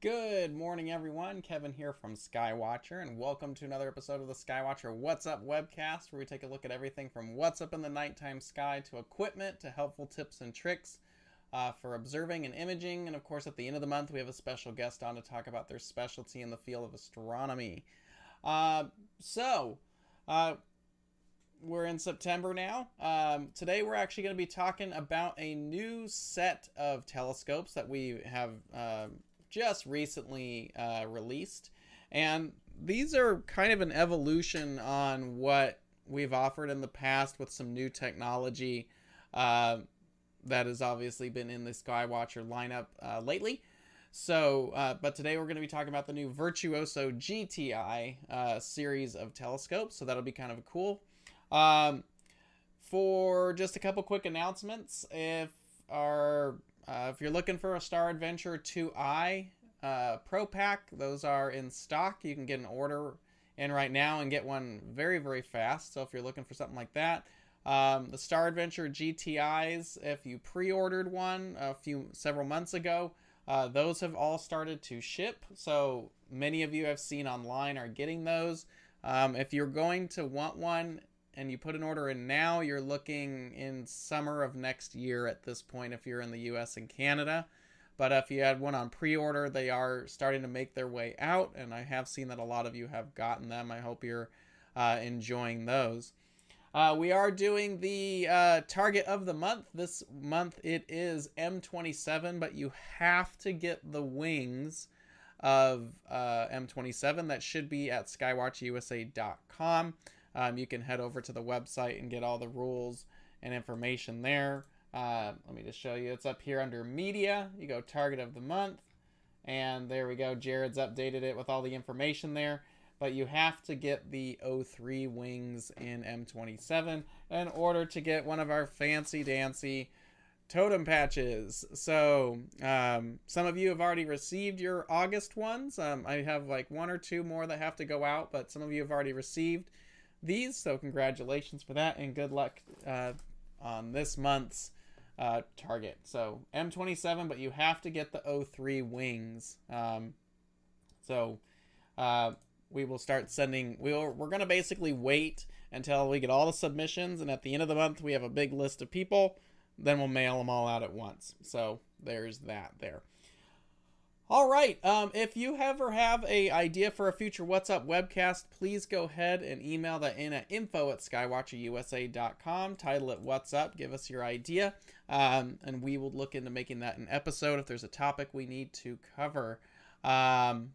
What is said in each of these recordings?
Good morning, everyone. Kevin here from Skywatcher, and welcome to another episode of the Skywatcher What's Up webcast, where we take a look at everything from what's up in the nighttime sky to equipment to helpful tips and tricks uh, for observing and imaging. And of course, at the end of the month, we have a special guest on to talk about their specialty in the field of astronomy. Uh, so, uh, we're in September now. Um, today, we're actually going to be talking about a new set of telescopes that we have uh, just recently uh, released. And these are kind of an evolution on what we've offered in the past with some new technology uh, that has obviously been in the Skywatcher lineup uh, lately. So, uh, but today we're going to be talking about the new Virtuoso GTI uh, series of telescopes. So that'll be kind of cool. Um, for just a couple quick announcements, if our uh, if you're looking for a Star Adventure 2i uh, Pro Pack, those are in stock. You can get an order in right now and get one very, very fast. So if you're looking for something like that, um, the Star Adventure GTIs, if you pre-ordered one a few several months ago, uh, those have all started to ship. So many of you I've seen online are getting those. Um, if you're going to want one and you put an order in now, you're looking in summer of next year at this point if you're in the US and Canada. But if you had one on pre order, they are starting to make their way out, and I have seen that a lot of you have gotten them. I hope you're uh, enjoying those. Uh, we are doing the uh, target of the month. This month it is M27, but you have to get the wings of uh, M27. That should be at skywatcherusa.com. Um, you can head over to the website and get all the rules and information there. Uh, let me just show you. It's up here under media. You go target of the month. And there we go. Jared's updated it with all the information there. But you have to get the O3 wings in M27 in order to get one of our fancy dancy totem patches. So um, some of you have already received your August ones. Um, I have like one or two more that have to go out, but some of you have already received these. So congratulations for that and good luck uh, on this month's uh, target. So M27, but you have to get the O3 wings. Um, so uh, we will start sending. We'll, we're going to basically wait until we get all the submissions, and at the end of the month, we have a big list of people. Then we'll mail them all out at once. So there's that there. All right. Um, if you ever have a idea for a future What's Up webcast, please go ahead and email that in at info at skywatcherusa.com. Title it What's Up. Give us your idea. Um, and we will look into making that an episode if there's a topic we need to cover. Um,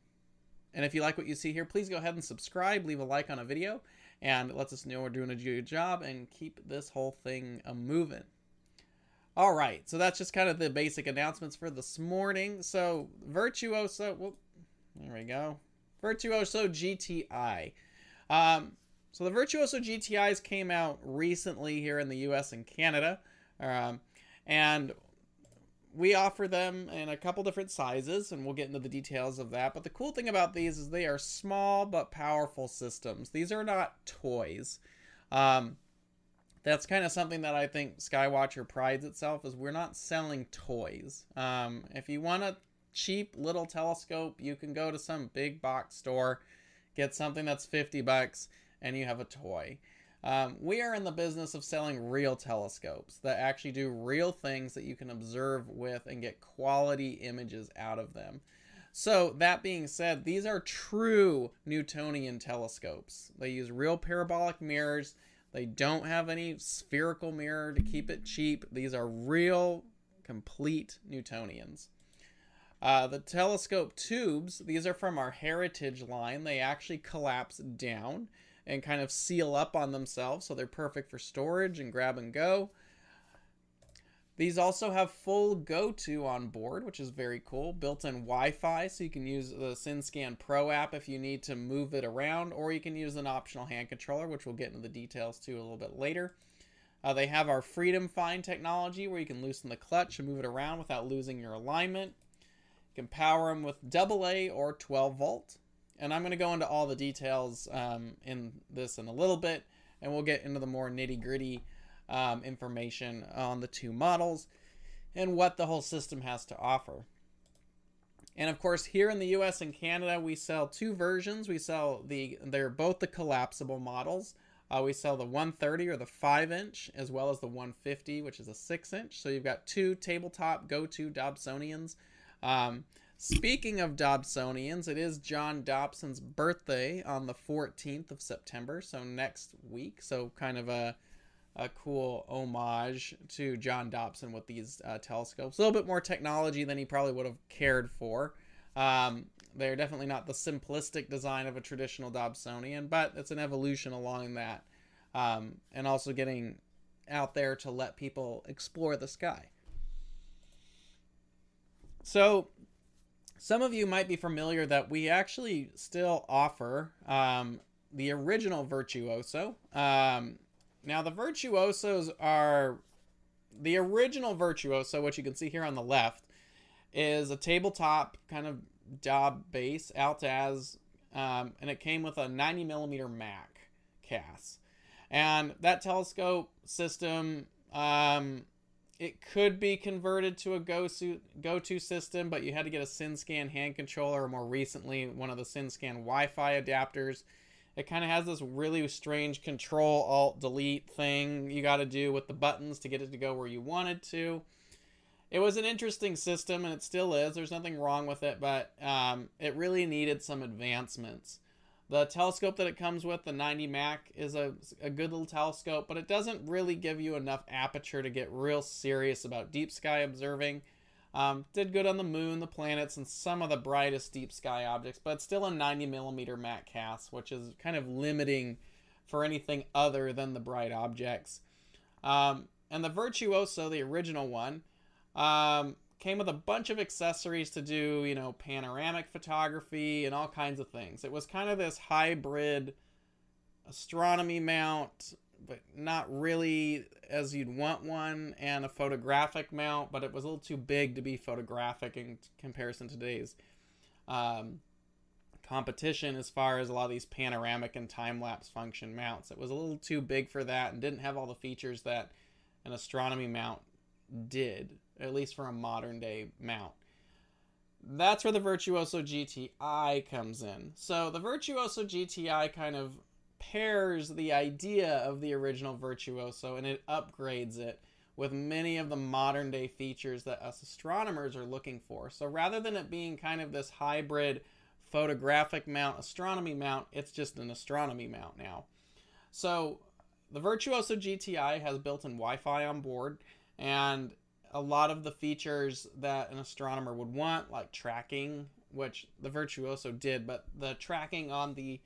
and if you like what you see here, please go ahead and subscribe, leave a like on a video, and it lets us know we're doing a good job and keep this whole thing a moving. All right, so that's just kind of the basic announcements for this morning. So Virtuoso, whoop, there we go. Virtuoso GTI. Um, so the Virtuoso GTIs came out recently here in the U.S. and Canada, um, and we offer them in a couple different sizes, and we'll get into the details of that. But the cool thing about these is they are small but powerful systems. These are not toys. Um, that's kind of something that I think Skywatcher prides itself is we're not selling toys. Um, if you want a cheap little telescope, you can go to some big box store, get something that's 50 bucks, and you have a toy. Um, we are in the business of selling real telescopes that actually do real things that you can observe with and get quality images out of them. So, that being said, these are true Newtonian telescopes. They use real parabolic mirrors they don't have any spherical mirror to keep it cheap. These are real, complete Newtonians. Uh, the telescope tubes, these are from our Heritage line. They actually collapse down and kind of seal up on themselves, so they're perfect for storage and grab and go. These also have full GoTo on board, which is very cool. Built-in Wi-Fi, so you can use the SynScan Pro app if you need to move it around, or you can use an optional hand controller, which we'll get into the details to a little bit later. Uh, they have our Freedom Find technology, where you can loosen the clutch and move it around without losing your alignment. You can power them with AA or 12 volt. And I'm going to go into all the details um, in this in a little bit, and we'll get into the more nitty gritty um, information on the two models and what the whole system has to offer. And of course, here in the US and Canada, we sell two versions. We sell the, they're both the collapsible models. Uh, we sell the 130 or the 5 inch, as well as the 150, which is a 6 inch. So you've got two tabletop go to Dobsonians. Um, speaking of Dobsonians, it is John Dobson's birthday on the 14th of September, so next week. So kind of a a cool homage to John Dobson with these uh, telescopes. A little bit more technology than he probably would have cared for. Um, they're definitely not the simplistic design of a traditional Dobsonian, but it's an evolution along that. Um, and also getting out there to let people explore the sky. So, some of you might be familiar that we actually still offer um, the original Virtuoso. Um, now, the Virtuosos are the original Virtuoso, which you can see here on the left, is a tabletop kind of Dob base, Altaz, um, and it came with a 90 millimeter Mac CAS. And that telescope system, um, it could be converted to a go-to go-to system, but you had to get a SynScan hand controller, or more recently, one of the SynScan Wi-Fi adapters it kind of has this really strange control alt delete thing you got to do with the buttons to get it to go where you want it to. It was an interesting system and it still is. There's nothing wrong with it, but um, it really needed some advancements. The telescope that it comes with, the 90 Mak, is a, a good little telescope, but it doesn't really give you enough aperture to get real serious about deep sky observing. Um, did good on the moon, the planets, and some of the brightest deep sky objects, but still a 90 millimeter Mak-Cass, which is kind of limiting for anything other than the bright objects. Um, and the Virtuoso, the original one, um, came with a bunch of accessories to do, you know, panoramic photography and all kinds of things. It was kind of this hybrid astronomy mount but not really as you'd want one, and a photographic mount, but it was a little too big to be photographic in comparison to today's um, competition as far as a lot of these panoramic and time lapse function mounts. It was a little too big for that and didn't have all the features that an astronomy mount did, at least for a modern day mount. That's where the Virtuoso GTI comes in. So the Virtuoso GTI kind of pairs the idea of the original Virtuoso and it upgrades it with many of the modern day features that us astronomers are looking for. So rather than it being kind of this hybrid photographic mount, astronomy mount, it's just an astronomy mount now. So the Virtuoso GTI has built-in Wi-Fi on board and a lot of the features that an astronomer would want, like tracking, which the Virtuoso did, but the tracking on the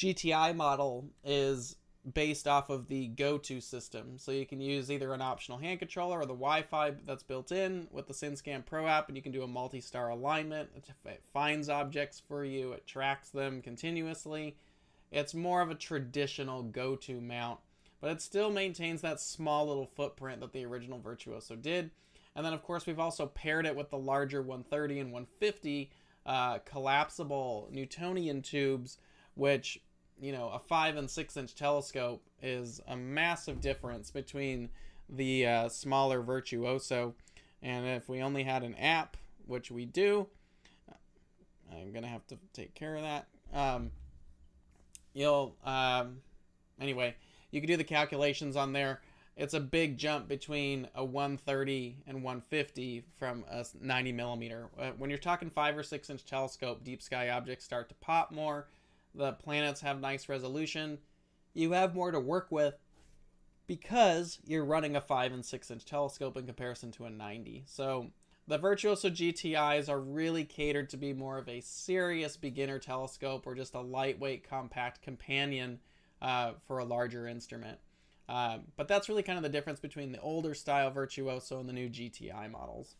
GTI model is based off of the go-to system. So you can use either an optional hand controller or the Wi-Fi that's built in with the SynScan Pro app, and you can do a multi-star alignment. It finds objects for you. It tracks them continuously. It's more of a traditional go-to mount, but it still maintains that small little footprint that the original Virtuoso did. And then, of course, we've also paired it with the larger 130 and 150 uh, collapsible Newtonian tubes, which you know, a five and six inch telescope is a massive difference between the uh, smaller Virtuoso. And if we only had an app, which we do, I'm going to have to take care of that. Um, you'll, um, anyway, you can do the calculations on there. It's a big jump between a 130 and 150 from a 90 millimeter. Uh, when you're talking five or six inch telescope, deep sky objects start to pop more the planets have nice resolution, you have more to work with because you're running a 5 and 6 inch telescope in comparison to a 90. So the Virtuoso GTIs are really catered to be more of a serious beginner telescope or just a lightweight, compact companion uh, for a larger instrument. Uh, but that's really kind of the difference between the older style Virtuoso and the new GTI models.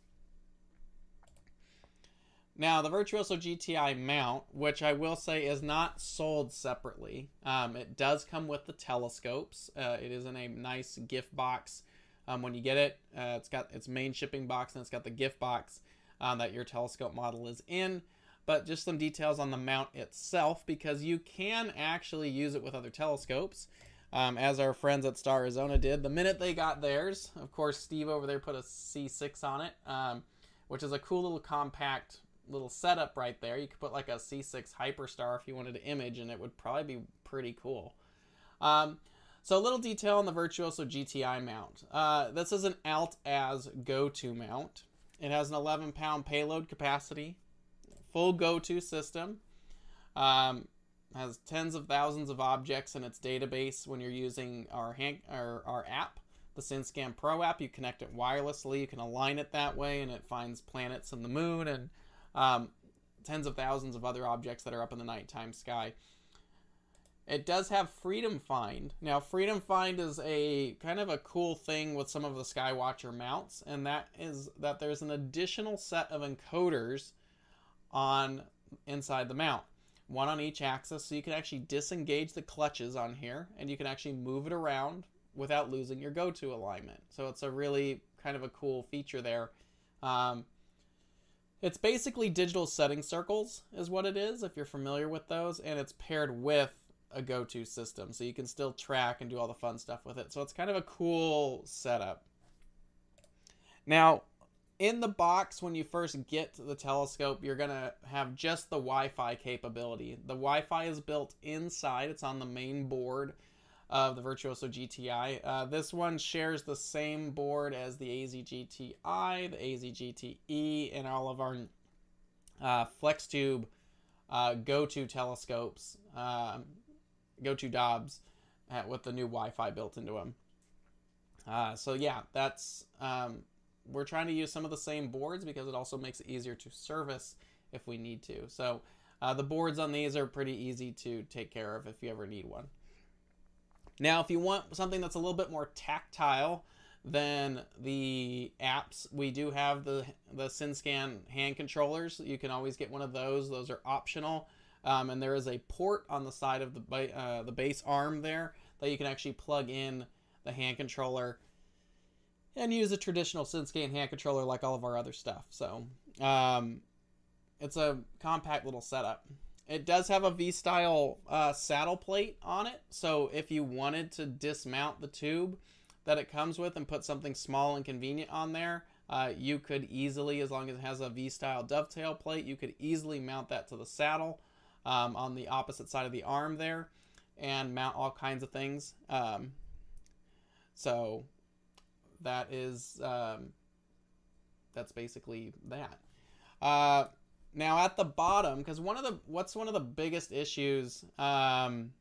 Now, the Virtuoso GTI mount, which I will say is not sold separately, um, it does come with the telescopes. Uh, it is in a nice gift box. Um, when you get it, uh, it's got its main shipping box and it's got the gift box um, that your telescope model is in. But just some details on the mount itself because you can actually use it with other telescopes. Um, as our friends at Starizona did. The minute they got theirs, of course, Steve over there put a C6 on it, um, which is a cool little compact little setup right there. You could put like a C6 Hyperstar if you wanted to image, and it would probably be pretty cool. Um, so a little detail on the Virtuoso GTI mount. Uh, this is an alt-az go-to mount. It has an 11 pound payload capacity, full go-to system, um, has tens of thousands of objects in its database when you're using our, our, our app, the SynScan Pro app. You connect it wirelessly, you can align it that way, and it finds planets and the moon and um, tens of thousands of other objects that are up in the nighttime sky. It does have Freedom Find. Now, Freedom Find is a kind of a cool thing with some of the Skywatcher mounts, and that is that there's an additional set of encoders on inside the mount. One on each axis, so you can actually disengage the clutches on here, and you can actually move it around without losing your go-to alignment. So it's a really kind of a cool feature there. Um, it's basically digital setting circles is what it is, if you're familiar with those, and it's paired with a go-to system so you can still track and do all the fun stuff with it. So it's kind of a cool setup. Now in the box when you first get the telescope you're going to have just the wi-fi capability. The wi-fi is built inside it's on the main board of the virtuoso gti uh, this one shares the same board as the azgti the azgte and all of our uh, flextube uh, go-to telescopes um, go to Dobs at, with the new Wi-Fi built into them. Uh, so yeah, that's um, we're trying to use some of the same boards because it also makes it easier to service if we need to. So uh, the boards on these are pretty easy to take care of if you ever need one. Now, if you want something that's a little bit more tactile than the apps, we do have the the SynScan hand controllers. You can always get one of those. Those are optional. Um, and there is a port on the side of the, uh, the base arm there that you can actually plug in the hand controller and use a traditional SynScan hand controller like all of our other stuff. So um, it's a compact little setup. It does have a V-style uh, saddle plate on it, so if you wanted to dismount the tube that it comes with and put something small and convenient on there, uh, you could easily, as long as it has a V-style dovetail plate, you could easily mount that to the saddle um, on the opposite side of the arm there and mount all kinds of things. Um, so that is um, that's basically that. Uh, now at the bottom, because one of the what's one of the biggest issues um,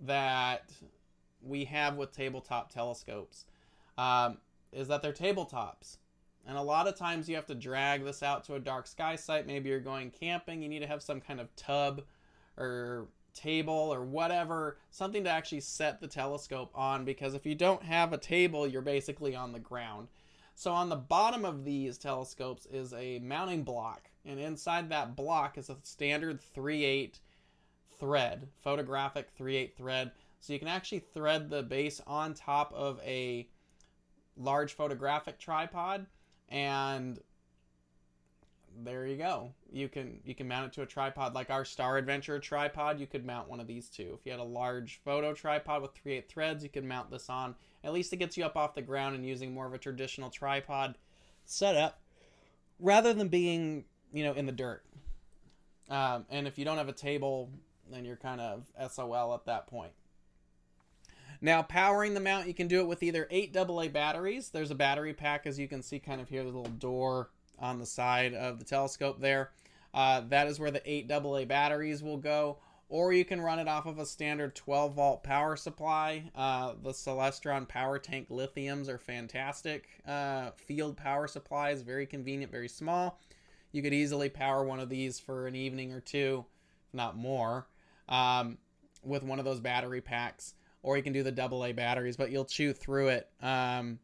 that we have with tabletop telescopes um, is that they're tabletops. And a lot of times you have to drag this out to a dark sky site. Maybe you're going camping. You need to have some kind of tub or table or whatever, something to actually set the telescope on because if you don't have a table, you're basically on the ground. So on the bottom of these telescopes is a mounting block, and inside that block is a standard 3/8 thread, photographic 3/8 thread. So you can actually thread the base on top of a large photographic tripod and there you go. You can you can mount it to a tripod like our Star Adventure tripod. You could mount one of these too. If you had a large photo tripod with 3/8 threads, you could mount this on. At least it gets you up off the ground and using more of a traditional tripod setup rather than being you know in the dirt. Um, and if you don't have a table, then you're kind of SOL at that point. Now, powering the mount, you can do it with either 8 AA batteries. There's a battery pack, as you can see kind of here, the little door on the side of the telescope there. Uh, that is where the 8 AA batteries will go. Or you can run it off of a standard 12 volt power supply. Uh, the Celestron Power Tank lithiums are fantastic. Uh, field power supplies, very convenient, very small. You could easily power one of these for an evening or two, if not more, um, with one of those battery packs or you can do the double A batteries, but you'll chew through it. Um,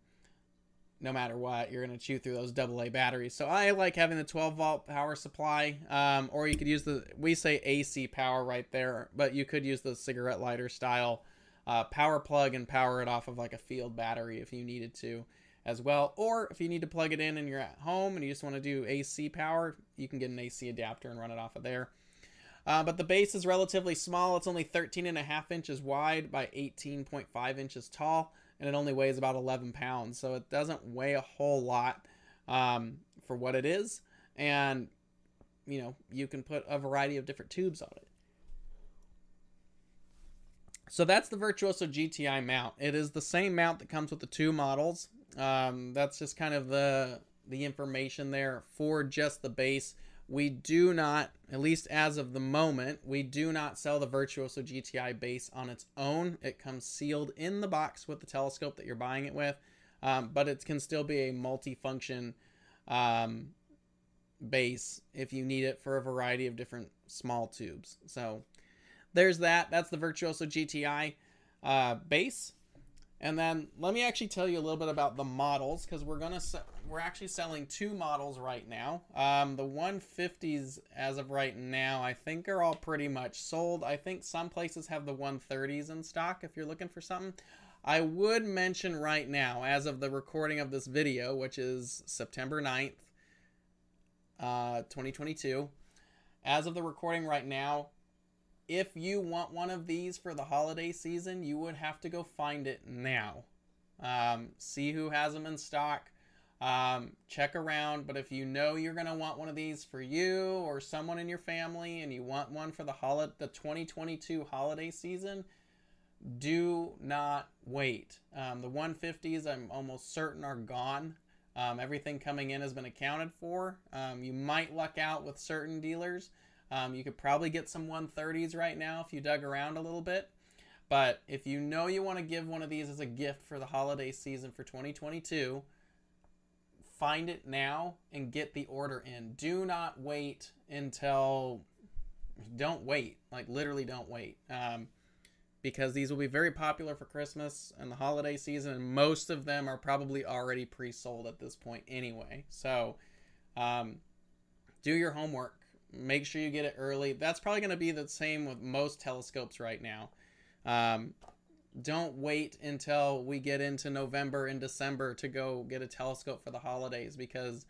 no matter what, you're going to chew through those double A batteries. So I like having the 12 volt power supply, um, or you could use the, we say AC power right there, but you could use the cigarette lighter style uh, power plug and power it off of like a field battery if you needed to as well. Or if you need to plug it in and you're at home and you just want to do AC power, you can get an AC adapter and run it off of there. Uh, but the base is relatively small. It's only 13 and a half inches wide by 18.5 inches tall, and it only weighs about 11 pounds. So it doesn't weigh a whole lot um, for what it is. And you know, you can put a variety of different tubes on it. So that's the Virtuoso GTI mount. It is the same mount that comes with the two models. Um, that's just kind of the the information there for just the base. We do not, at least as of the moment, we do not sell the Virtuoso GTI base on its own. It comes sealed in the box with the telescope that you're buying it with, um, but it can still be a multi-function um, base if you need it for a variety of different small tubes. So there's that. That's the Virtuoso GTI uh, base. And then let me actually tell you a little bit about the models because we're gonna we're actually selling two models right now. Um, the 150s as of right now, I think are all pretty much sold. I think some places have the 130s in stock if you're looking for something. I would mention right now, as of the recording of this video, which is September 9th, uh, 2022, as of the recording right now, if you want one of these for the holiday season, you would have to go find it now. Um, see who has them in stock. Um, check around, but if you know you're going to want one of these for you or someone in your family and you want one for the holiday the 2022 holiday season, do not wait. Um, the 150s I'm almost certain are gone. Um, everything coming in has been accounted for. Um, you might luck out with certain dealers. Um, you could probably get some 130s right now if you dug around a little bit. But if you know you want to give one of these as a gift for the holiday season for 2022, find it now and get the order in. Do not wait until. Don't wait. Like, literally, don't wait. Um, because these will be very popular for Christmas and the holiday season, and most of them are probably already pre sold at this point anyway. So, um, do your homework make sure you get it early. That's probably going to be the same with most telescopes right now. Um, don't wait until we get into November and December to go get a telescope for the holidays because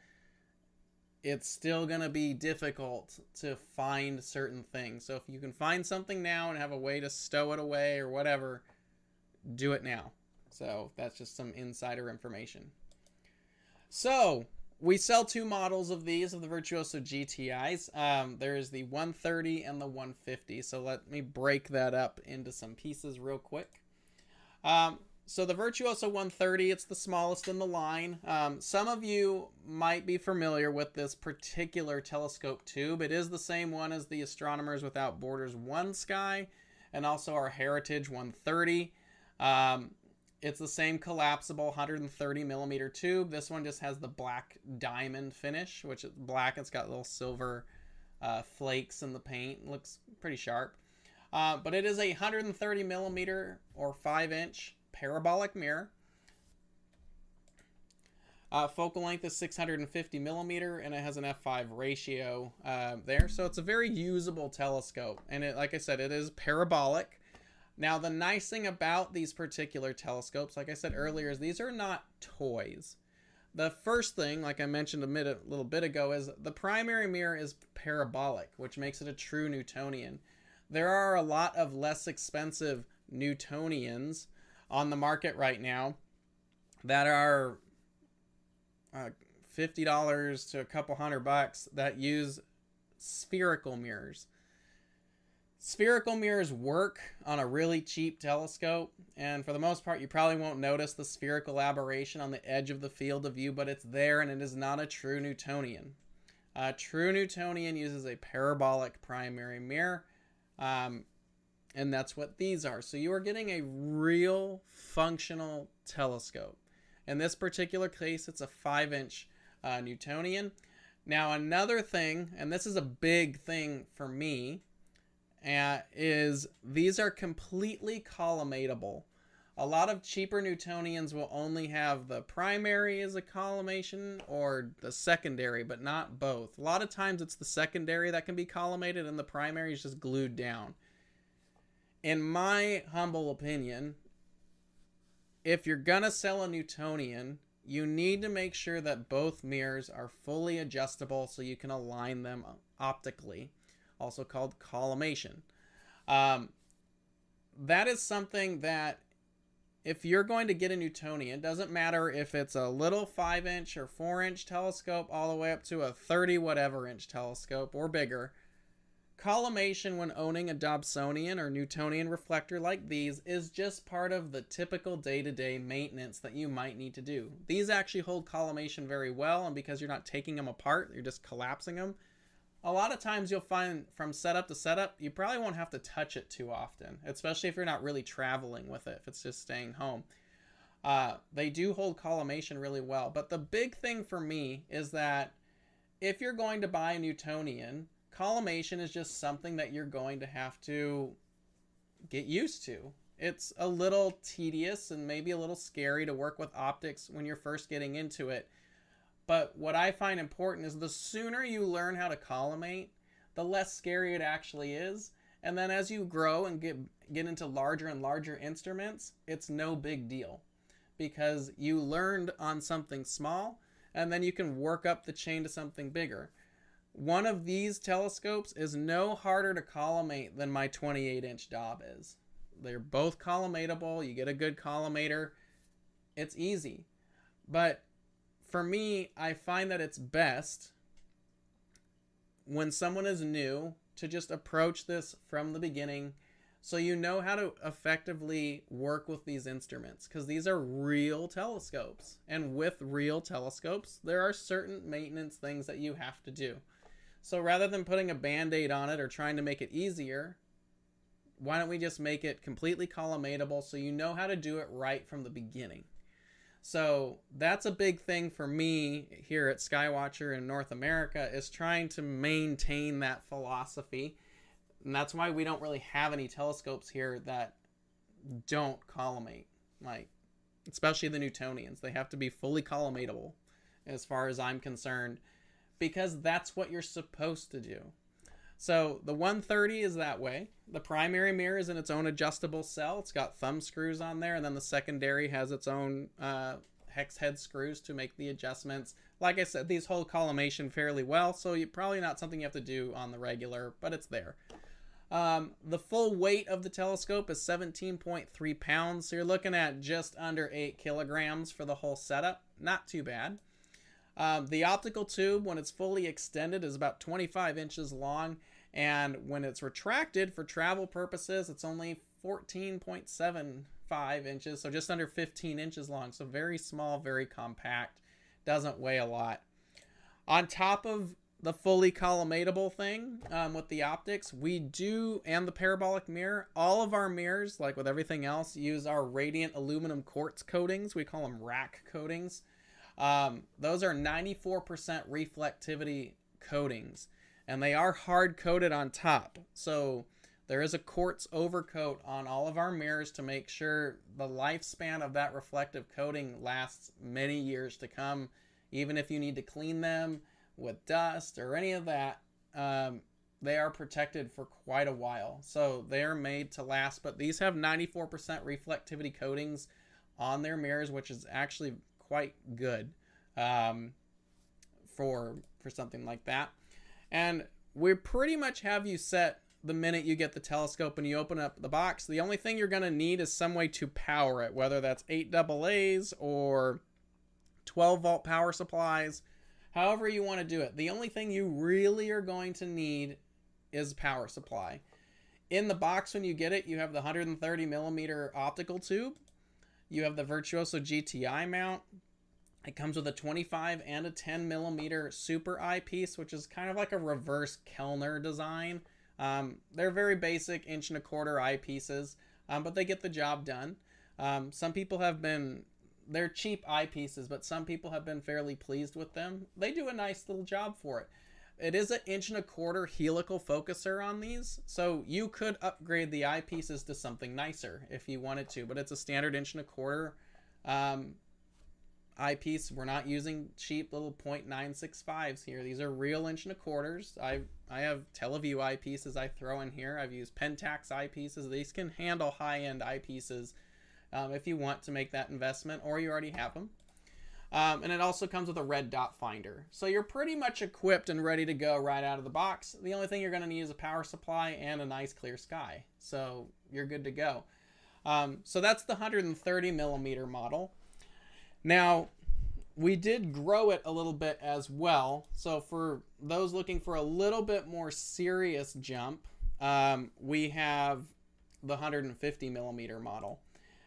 it's still going to be difficult to find certain things. So if you can find something now and have a way to stow it away or whatever, do it now. So that's just some insider information. So we sell two models of these of the Virtuoso GTIs. Um, there is the 130 and the 150. So let me break that up into some pieces real quick. Um, so the Virtuoso 130, it's the smallest in the line. Um, some of you might be familiar with this particular telescope tube. It is the same one as the Astronomers Without Borders OneSky and also our Heritage 130. Um, it's the same collapsible 130 millimeter tube. This one just has the black diamond finish, which is black. It's got little silver uh, flakes in the paint. It looks pretty sharp. Uh, but it is a 130 millimeter or 5 inch parabolic mirror. Uh, focal length is 650 millimeter and it has an f5 ratio uh, there. So it's a very usable telescope. And it, like I said, it is parabolic. Now, the nice thing about these particular telescopes, like I said earlier, is these are not toys. The first thing, like I mentioned a, minute, a little bit ago, is the primary mirror is parabolic, which makes it a true Newtonian. There are a lot of less expensive Newtonians on the market right now that are uh, $50 to a couple hundred bucks that use spherical mirrors. Spherical mirrors work on a really cheap telescope, and for the most part, you probably won't notice the spherical aberration on the edge of the field of view, but it's there and it is not a true Newtonian. A true Newtonian uses a parabolic primary mirror, um, and that's what these are. So you are getting a real functional telescope. In this particular case, it's a 5 inch uh, Newtonian. Now, another thing, and this is a big thing for me, uh, is these are completely collimatable. A lot of cheaper Newtonians will only have the primary as a collimation or the secondary, but not both. A lot of times it's the secondary that can be collimated and the primary is just glued down. In my humble opinion, if you're gonna sell a Newtonian, you need to make sure that both mirrors are fully adjustable so you can align them optically also called collimation. Um, that is something that if you're going to get a Newtonian, doesn't matter if it's a little 5 inch or 4 inch telescope all the way up to a 30 whatever inch telescope or bigger, collimation when owning a Dobsonian or Newtonian reflector like these is just part of the typical day to day maintenance that you might need to do. These actually hold collimation very well, and because you're not taking them apart, you're just collapsing them a lot of times you'll find from setup to setup, you probably won't have to touch it too often, especially if you're not really traveling with it, if it's just staying home. Uh, they do hold collimation really well. But the big thing for me is that if you're going to buy a Newtonian, collimation is just something that you're going to have to get used to. It's a little tedious and maybe a little scary to work with optics when you're first getting into it but what I find important is the sooner you learn how to collimate, the less scary it actually is. And then as you grow and get get into larger and larger instruments, it's no big deal because you learned on something small and then you can work up the chain to something bigger. One of these telescopes is no harder to collimate than my 28 inch Dob is. They're both collimatable. You get a good collimator. It's easy. But for me, I find that it's best when someone is new to just approach this from the beginning so you know how to effectively work with these instruments because these are real telescopes. And with real telescopes, there are certain maintenance things that you have to do. So rather than putting a band aid on it or trying to make it easier, why don't we just make it completely collimatable so you know how to do it right from the beginning? So that's a big thing for me here at Skywatcher in North America is trying to maintain that philosophy. And that's why we don't really have any telescopes here that don't collimate. Like especially the Newtonians. They have to be fully collimatable as far as I'm concerned because that's what you're supposed to do. So the 130 is that way. The primary mirror is in its own adjustable cell. It's got thumb screws on there, and then the secondary has its own uh, hex head screws to make the adjustments. Like I said, these hold collimation fairly well, so you probably not something you have to do on the regular, but it's there. Um, the full weight of the telescope is 17.3 pounds, so you're looking at just under 8 kilograms for the whole setup. Not too bad. Um, the optical tube, when it's fully extended, is about 25 inches long, and when it's retracted for travel purposes, it's only 14.75 inches, so just under 15 inches long. So very small, very compact, doesn't weigh a lot. On top of the fully collimatable thing um, with the optics, we do, and the parabolic mirror, all of our mirrors, like with everything else, use our radiant aluminum quartz coatings. We call them rack coatings. Um, those are 94% reflectivity coatings, and they are hard coated on top. So there is a quartz overcoat on all of our mirrors to make sure the lifespan of that reflective coating lasts many years to come. Even if you need to clean them with dust or any of that, um, they are protected for quite a while. So they are made to last, but these have 94% reflectivity coatings on their mirrors, which is actually quite good um, for for something like that. And we pretty much have you set the minute you get the telescope and you open up the box. The only thing you're going to need is some way to power it, whether that's 8 AA's or 12 volt power supplies, however you want to do it. The only thing you really are going to need is power supply. In the box when you get it, you have the 130 millimeter optical tube. You have the Virtuoso GTI mount. It comes with a 25 and a 10 millimeter super eyepiece, which is kind of like a reverse Kellner design. Um, they're very basic inch and a quarter eyepieces, um, but they get the job done. Um, some people have been, they're cheap eyepieces, but some people have been fairly pleased with them. They do a nice little job for it. It is an inch and a quarter helical focuser on these, so you could upgrade the eyepieces to something nicer if you wanted to, but it's a standard inch and a quarter um, eyepiece. We're not using cheap little .965s here. These are real inch and a quarters. I I have Tele Vue eyepieces I throw in here. I've used Pentax eyepieces. These can handle high-end eyepieces um, if you want to make that investment or you already have them. Um, and it also comes with a red dot finder. So you're pretty much equipped and ready to go right out of the box. The only thing you're going to need is a power supply and a nice clear sky. So you're good to go. Um, so that's the 130 millimeter model. Now, we did grow it a little bit as well. So for those looking for a little bit more serious jump, um, we have the 150 millimeter model.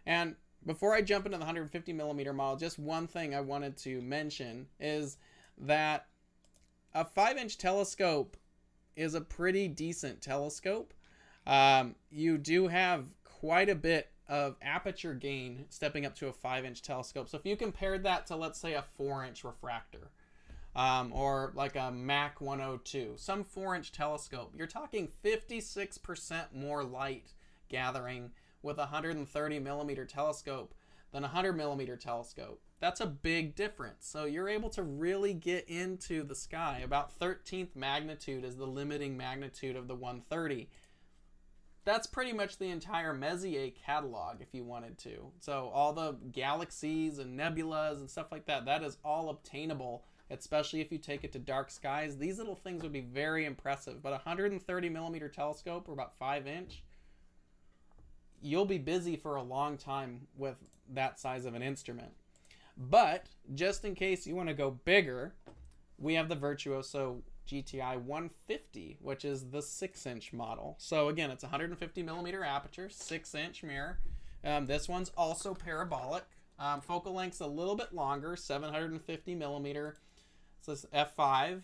And before I jump into the 150 millimeter model, just one thing I wanted to mention is that a 5 inch telescope is a pretty decent telescope. Um, you do have quite a bit of aperture gain stepping up to a 5 inch telescope. So if you compared that to, let's say, a 4 inch refractor, um, or like a Mak 102, some 4 inch telescope, you're talking 56% more light gathering with a 130 millimeter telescope than a 100 millimeter telescope. That's a big difference. So you're able to really get into the sky. About 13th magnitude is the limiting magnitude of the 130. That's pretty much the entire Messier catalog if you wanted to. So all the galaxies and nebulas and stuff like that, that is all obtainable, especially if you take it to dark skies. These little things would be very impressive. But a 130 millimeter telescope, or about 5 inch, you'll be busy for a long time with that size of an instrument. But just in case you want to go bigger, we have the Virtuoso GTI 150, which is the 6 inch model. So again, it's 150 millimeter aperture, 6 inch mirror. Um, this one's also parabolic. Um, focal length's a little bit longer, 750 millimeter. So it's f5.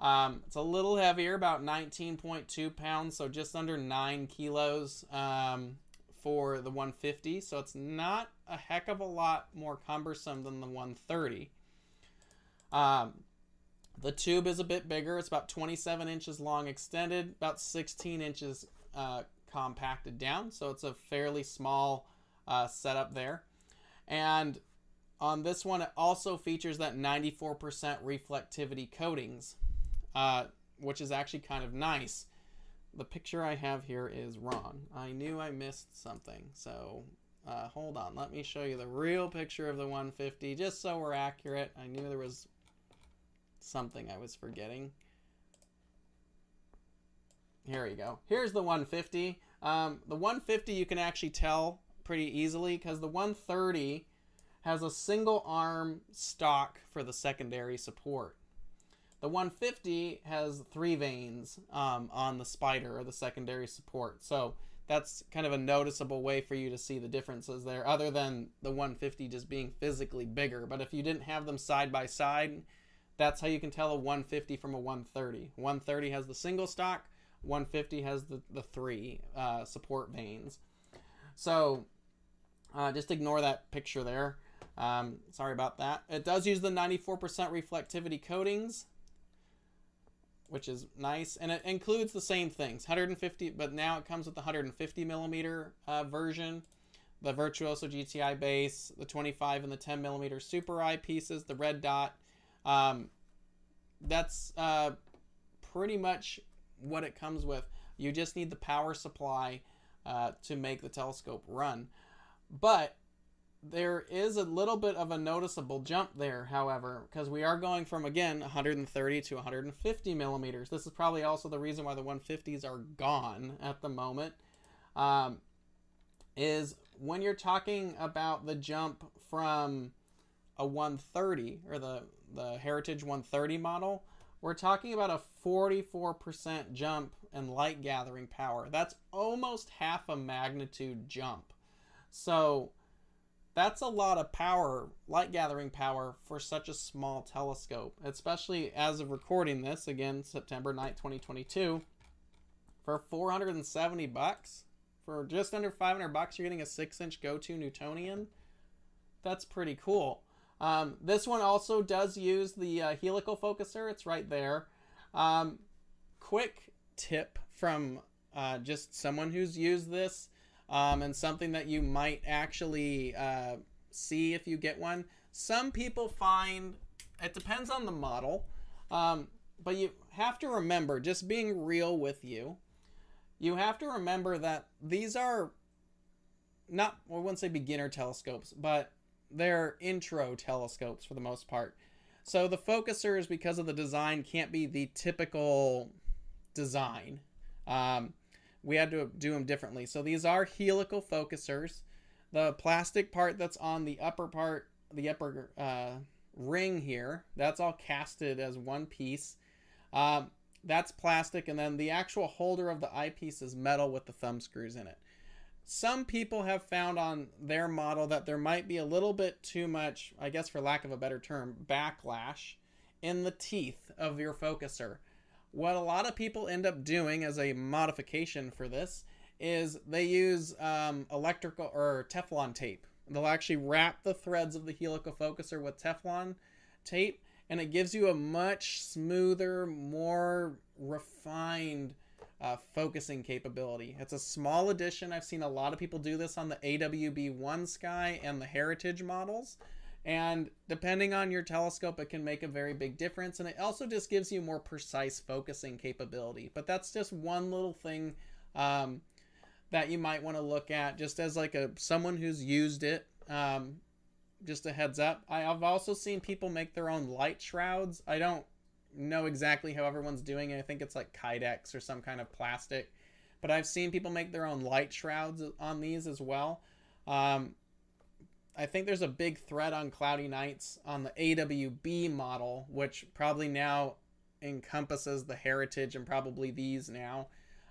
Um, it's a little heavier, about 19.2 pounds, so just under 9 kilos. Um, for the 150, so it's not a heck of a lot more cumbersome than the 130. Um, the tube is a bit bigger. It's about 27 inches long extended, about 16 inches uh, compacted down, so it's a fairly small uh, setup there. And on this one, it also features that 94% reflectivity coatings, uh, which is actually kind of nice the picture I have here is wrong. I knew I missed something. So uh, hold on. Let me show you the real picture of the 150 just so we're accurate. I knew there was something I was forgetting. Here we go. Here's the 150. Um, the 150 you can actually tell pretty easily because the 130 has a single arm stock for the secondary support. The 150 has three vanes um, on the spider or the secondary support. So that's kind of a noticeable way for you to see the differences there, other than the 150 just being physically bigger. But if you didn't have them side by side, that's how you can tell a 150 from a 130. 130 has the single stock, 150 has the, the three uh, support vanes. So uh, just ignore that picture there. Um, sorry about that. It does use the 94% reflectivity coatings which is nice. And it includes the same things 150, but now it comes with the 150 millimeter uh, version, the Virtuoso GTI base, the 25 and the 10 millimeter super Eye pieces, the red dot. Um, that's uh, pretty much what it comes with. You just need the power supply uh, to make the telescope run. But there is a little bit of a noticeable jump there, however, because we are going from again 130 to 150 millimeters. This is probably also the reason why the 150s are gone at the moment. Um, is when you're talking about the jump from a 130 or the the Heritage 130 model, we're talking about a 44% jump in light gathering power. That's almost half a magnitude jump. So that's a lot of power, light gathering power for such a small telescope, especially as of recording this, again, September 9th, 2022. For 470 bucks, for just under 500 bucks, you're getting a 6 inch go to Newtonian. That's pretty cool. Um, this one also does use the uh, helical focuser, it's right there. Um, quick tip from uh, just someone who's used this um, and something that you might actually uh, see if you get one. Some people find it depends on the model, um, but you have to remember, just being real with you, you have to remember that these are not, I wouldn't say beginner telescopes, but they're intro telescopes for the most part. So the focusers, because of the design, can't be the typical design. Um, we had to do them differently. So these are helical focusers. The plastic part that's on the upper part, the upper uh, ring here, that's all casted as one piece. Um, that's plastic, and then the actual holder of the eyepiece is metal with the thumb screws in it. Some people have found on their model that there might be a little bit too much, I guess for lack of a better term, backlash in the teeth of your focuser. What a lot of people end up doing as a modification for this is they use um, electrical or Teflon tape. They'll actually wrap the threads of the helical focuser with Teflon tape and it gives you a much smoother, more refined uh, focusing capability. It's a small addition. I've seen a lot of people do this on the AWB OneSky and the Heritage models. And depending on your telescope, it can make a very big difference. And it also just gives you more precise focusing capability. But that's just one little thing um, that you might want to look at just as like a someone who's used it. Um, just a heads up. I, have also seen people make their own light shrouds. I don't know exactly how everyone's doing it. I think it's like Kydex or some kind of plastic. But I've seen people make their own light shrouds on these as well. Um, I think there's a big thread on cloudy nights on the AWB model, which probably now encompasses the heritage and probably these now,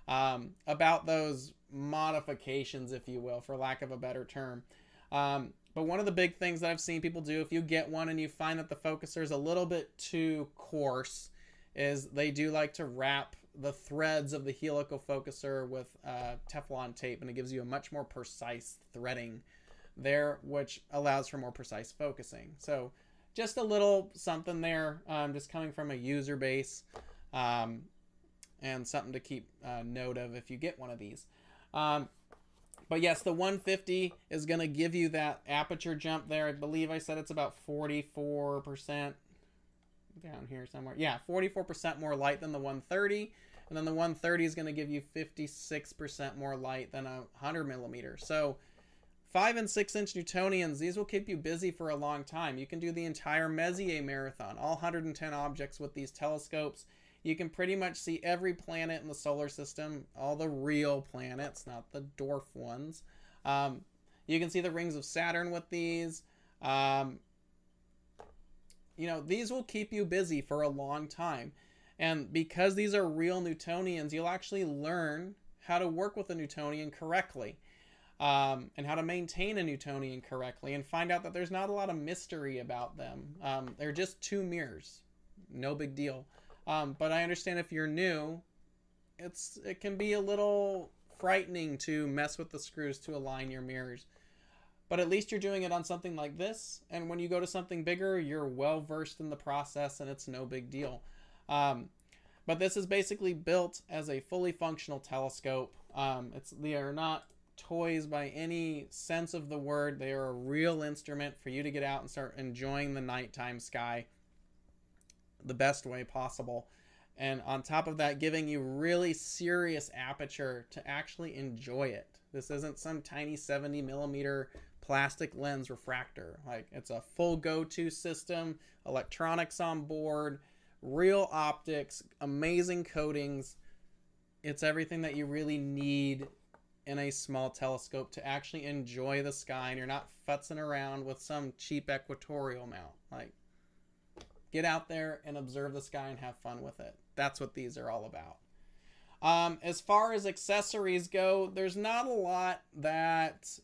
um, about those modifications, if you will, for lack of a better term. Um, but one of the big things that I've seen people do, if you get one and you find that the focuser is a little bit too coarse, is they do like to wrap the threads of the helical focuser with uh, Teflon tape, and it gives you a much more precise threading there, which allows for more precise focusing. So just a little something there, um, just coming from a user base, um, and something to keep uh, note of if you get one of these. Um, but yes, the 150 is going to give you that aperture jump there. I believe I said it's about 44% down here somewhere. Yeah, 44% more light than the 130. And then the 130 is going to give you 56% more light than a 100 millimeter. So 5 and 6 inch Newtonians, these will keep you busy for a long time. You can do the entire Messier marathon, all 110 objects with these telescopes. You can pretty much see every planet in the solar system, all the real planets, not the dwarf ones. Um, you can see the rings of Saturn with these. Um, you know, these will keep you busy for a long time. And because these are real Newtonians, you'll actually learn how to work with a Newtonian correctly um, and how to maintain a Newtonian correctly and find out that there's not a lot of mystery about them. Um, they're just two mirrors. No big deal. Um, but I understand if you're new, it's it can be a little frightening to mess with the screws to align your mirrors. But at least you're doing it on something like this, and when you go to something bigger, you're well versed in the process, and it's no big deal. Um, but this is basically built as a fully functional telescope. Um, it's they are not toys by any sense of the word. They are a real instrument for you to get out and start enjoying the nighttime sky the best way possible. And on top of that, giving you really serious aperture to actually enjoy it. This isn't some tiny 70 millimeter plastic lens refractor. Like it's a full go-to system, electronics on board, real optics, amazing coatings. It's everything that you really need in a small telescope to actually enjoy the sky and you're not futzing around with some cheap equatorial mount. Like Get out there and observe the sky and have fun with it. That's what these are all about. Um, as far as accessories go, there's not a lot that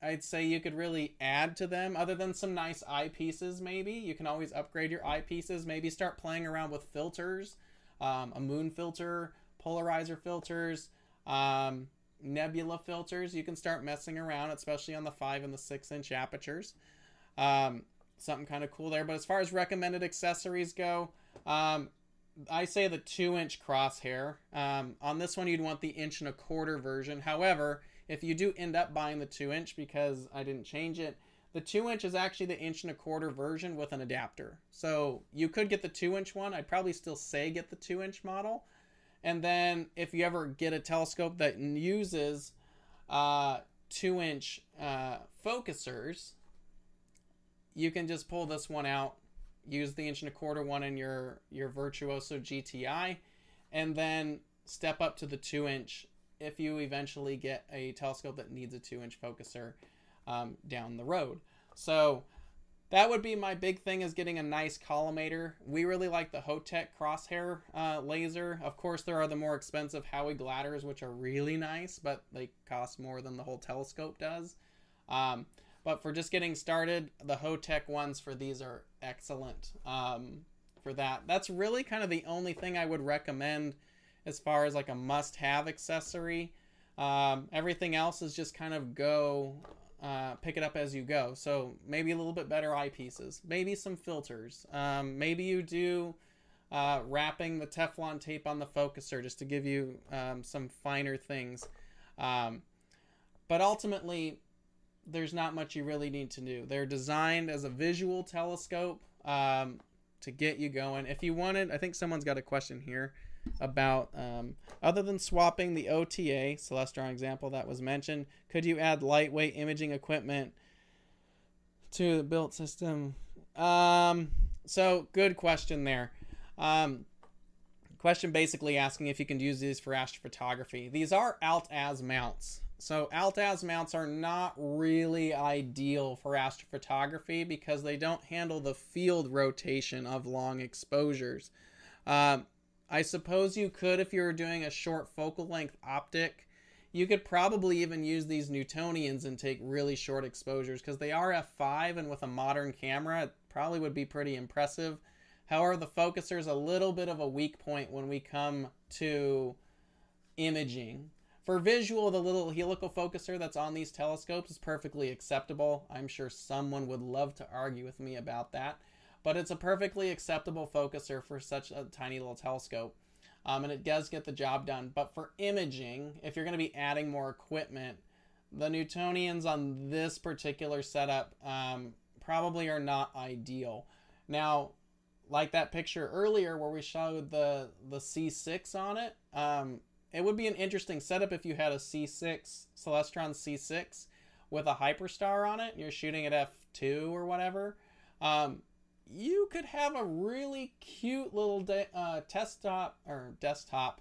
I'd say you could really add to them other than some nice eyepieces, maybe. You can always upgrade your eyepieces. Maybe start playing around with filters, um, a moon filter, polarizer filters, um, nebula filters. You can start messing around, especially on the 5 and the 6 inch apertures. Um, something kind of cool there. But as far as recommended accessories go, um, I say the two inch crosshair. Um, on this one, you'd want the inch and a quarter version. However, if you do end up buying the two inch because I didn't change it, the two inch is actually the inch and a quarter version with an adapter. So you could get the two inch one. I'd probably still say get the two inch model. And then if you ever get a telescope that uses uh, two inch uh, focusers, you can just pull this one out, use the inch and a quarter one in your, your Virtuoso GTI, and then step up to the two inch if you eventually get a telescope that needs a two inch focuser um, down the road. So that would be my big thing is getting a nice collimator. We really like the Hotech crosshair uh, laser. Of course, there are the more expensive Howie Glatters, which are really nice, but they cost more than the whole telescope does. Um, but for just getting started, the Hotech ones for these are excellent um, for that. That's really kind of the only thing I would recommend as far as like a must-have accessory. Um, everything else is just kind of go uh, pick it up as you go. So maybe a little bit better eyepieces, maybe some filters. Um, maybe you do uh, wrapping the Teflon tape on the focuser just to give you um, some finer things. Um, but ultimately, there's not much you really need to do. They're designed as a visual telescope um, to get you going. If you wanted, I think someone's got a question here about um, other than swapping the OTA Celestron example that was mentioned, could you add lightweight imaging equipment to the built system? Um, so good question there. Um, question basically asking if you can use these for astrophotography. These are alt-az mounts. So alt-az mounts are not really ideal for astrophotography because they don't handle the field rotation of long exposures. Um, I suppose you could if you were doing a short focal length optic. You could probably even use these Newtonians and take really short exposures because they are f5 and with a modern camera it probably would be pretty impressive. However, the focuser is a little bit of a weak point when we come to imaging. For visual, the little helical focuser that's on these telescopes is perfectly acceptable. I'm sure someone would love to argue with me about that but it's a perfectly acceptable focuser for such a tiny little telescope. Um, and it does get the job done. But for imaging, if you're going to be adding more equipment, the Newtonians on this particular setup um, probably are not ideal. Now, like that picture earlier where we showed the, the C6 on it, um, it would be an interesting setup if you had a C6, Celestron C6 with a Hyperstar on it. You're shooting at f2 or whatever. Um, you could have a really cute little uh, desktop or desktop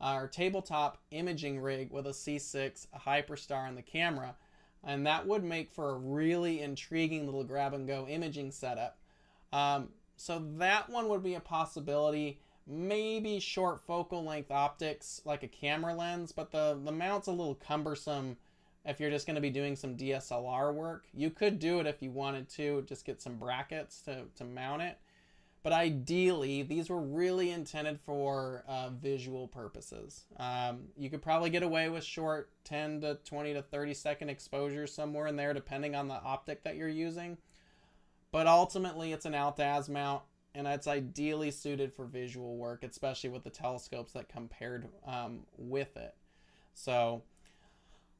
uh, or tabletop imaging rig with a C6, a Hyperstar, and the camera. And that would make for a really intriguing little grab and go imaging setup. Um, so that one would be a possibility. Maybe short focal length optics like a camera lens, but the, the mount's a little cumbersome if you're just going to be doing some DSLR work. You could do it if you wanted to, just get some brackets to, to mount it. But ideally, these were really intended for uh, visual purposes. Um, you could probably get away with short 10 to 20 to 30 second exposures somewhere in there, depending on the optic that you're using. But ultimately, it's an alt-az mount, and it's ideally suited for visual work, especially with the telescopes that come paired um, with it. So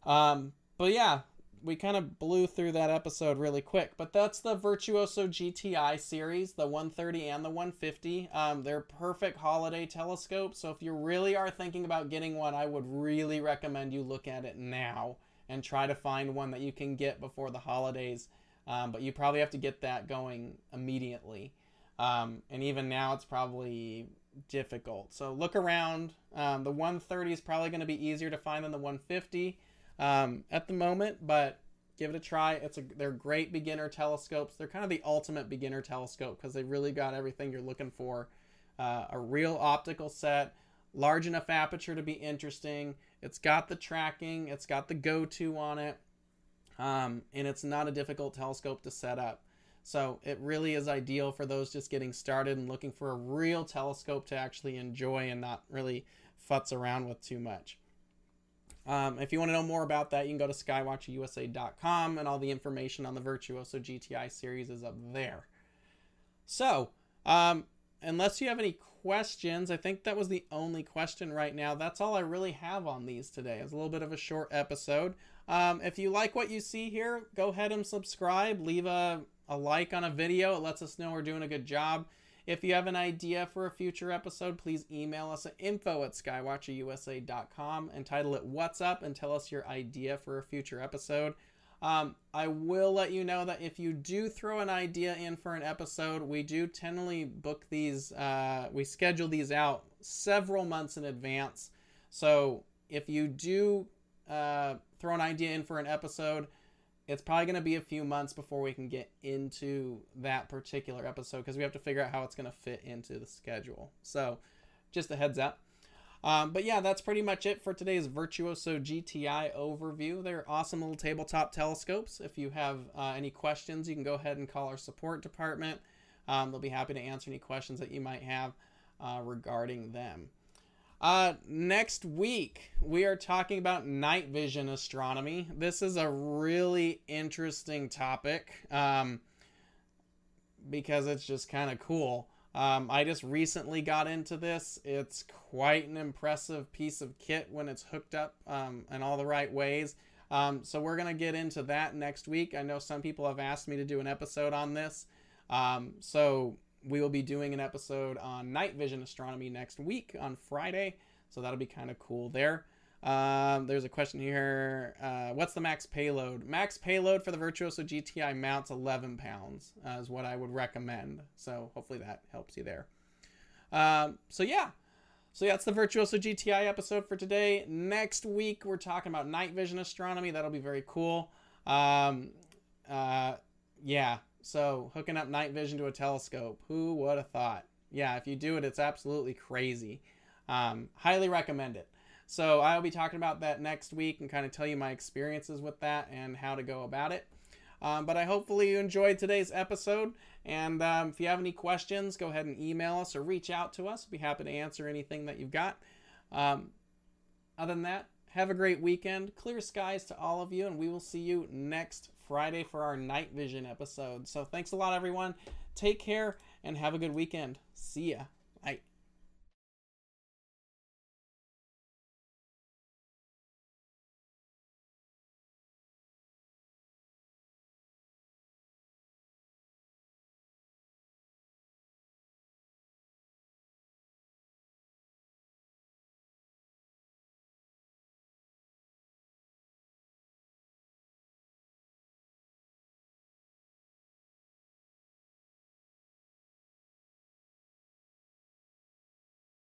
um, but yeah, we kind of blew through that episode really quick. But that's the Virtuoso GTI series, the 130 and the 150. Um, they're perfect holiday telescopes. So if you really are thinking about getting one, I would really recommend you look at it now and try to find one that you can get before the holidays. Um, but you probably have to get that going immediately. Um, and even now, it's probably difficult. So look around. Um, the 130 is probably going to be easier to find than the 150 um, at the moment, but give it a try. It's a they're great beginner telescopes. They're kind of the ultimate beginner telescope because they really got everything you're looking for. Uh, a real optical set, large enough aperture to be interesting. It's got the tracking. It's got the go-to on it, um, and it's not a difficult telescope to set up. So it really is ideal for those just getting started and looking for a real telescope to actually enjoy and not really futz around with too much. Um, if you want to know more about that, you can go to skywatcherusa.com and all the information on the Virtuoso GTI series is up there. So, um, unless you have any questions, I think that was the only question right now. That's all I really have on these today. It's a little bit of a short episode. Um, if you like what you see here, go ahead and subscribe. Leave a, a like on a video. It lets us know we're doing a good job. If you have an idea for a future episode, please email us at info at skywatcherusa.com and title it What's Up and tell us your idea for a future episode. Um, I will let you know that if you do throw an idea in for an episode, we do tentatively book these, uh, we schedule these out several months in advance. So if you do uh, throw an idea in for an episode, it's probably going to be a few months before we can get into that particular episode because we have to figure out how it's going to fit into the schedule. So, just a heads up. Um, but yeah, that's pretty much it for today's Virtuoso GTI overview. They're awesome little tabletop telescopes. If you have uh, any questions, you can go ahead and call our support department. Um, they'll be happy to answer any questions that you might have uh, regarding them. Uh, next week, we are talking about night vision astronomy. This is a really interesting topic um, because it's just kind of cool. Um, I just recently got into this. It's quite an impressive piece of kit when it's hooked up um, in all the right ways. Um, so we're going to get into that next week. I know some people have asked me to do an episode on this. Um, so we will be doing an episode on night vision astronomy next week on Friday. So that'll be kind of cool there. Um, there's a question here. Uh, what's the max payload? Max payload for the Virtuoso GTI mounts 11 pounds uh, is what I would recommend. So hopefully that helps you there. Um, so yeah. So yeah, that's the Virtuoso GTI episode for today. Next week, we're talking about night vision astronomy. That'll be very cool. Um, uh, yeah, so hooking up night vision to a telescope. Who would have thought? Yeah, if you do it, it's absolutely crazy. Um, highly recommend it. So I'll be talking about that next week and kind of tell you my experiences with that and how to go about it. Um, but I hopefully you enjoyed today's episode. And um, if you have any questions, go ahead and email us or reach out to us. We'll be happy to answer anything that you've got. Um, other than that, have a great weekend. Clear skies to all of you, and we will see you next Friday for our night vision episode. So thanks a lot, everyone. Take care and have a good weekend. See ya.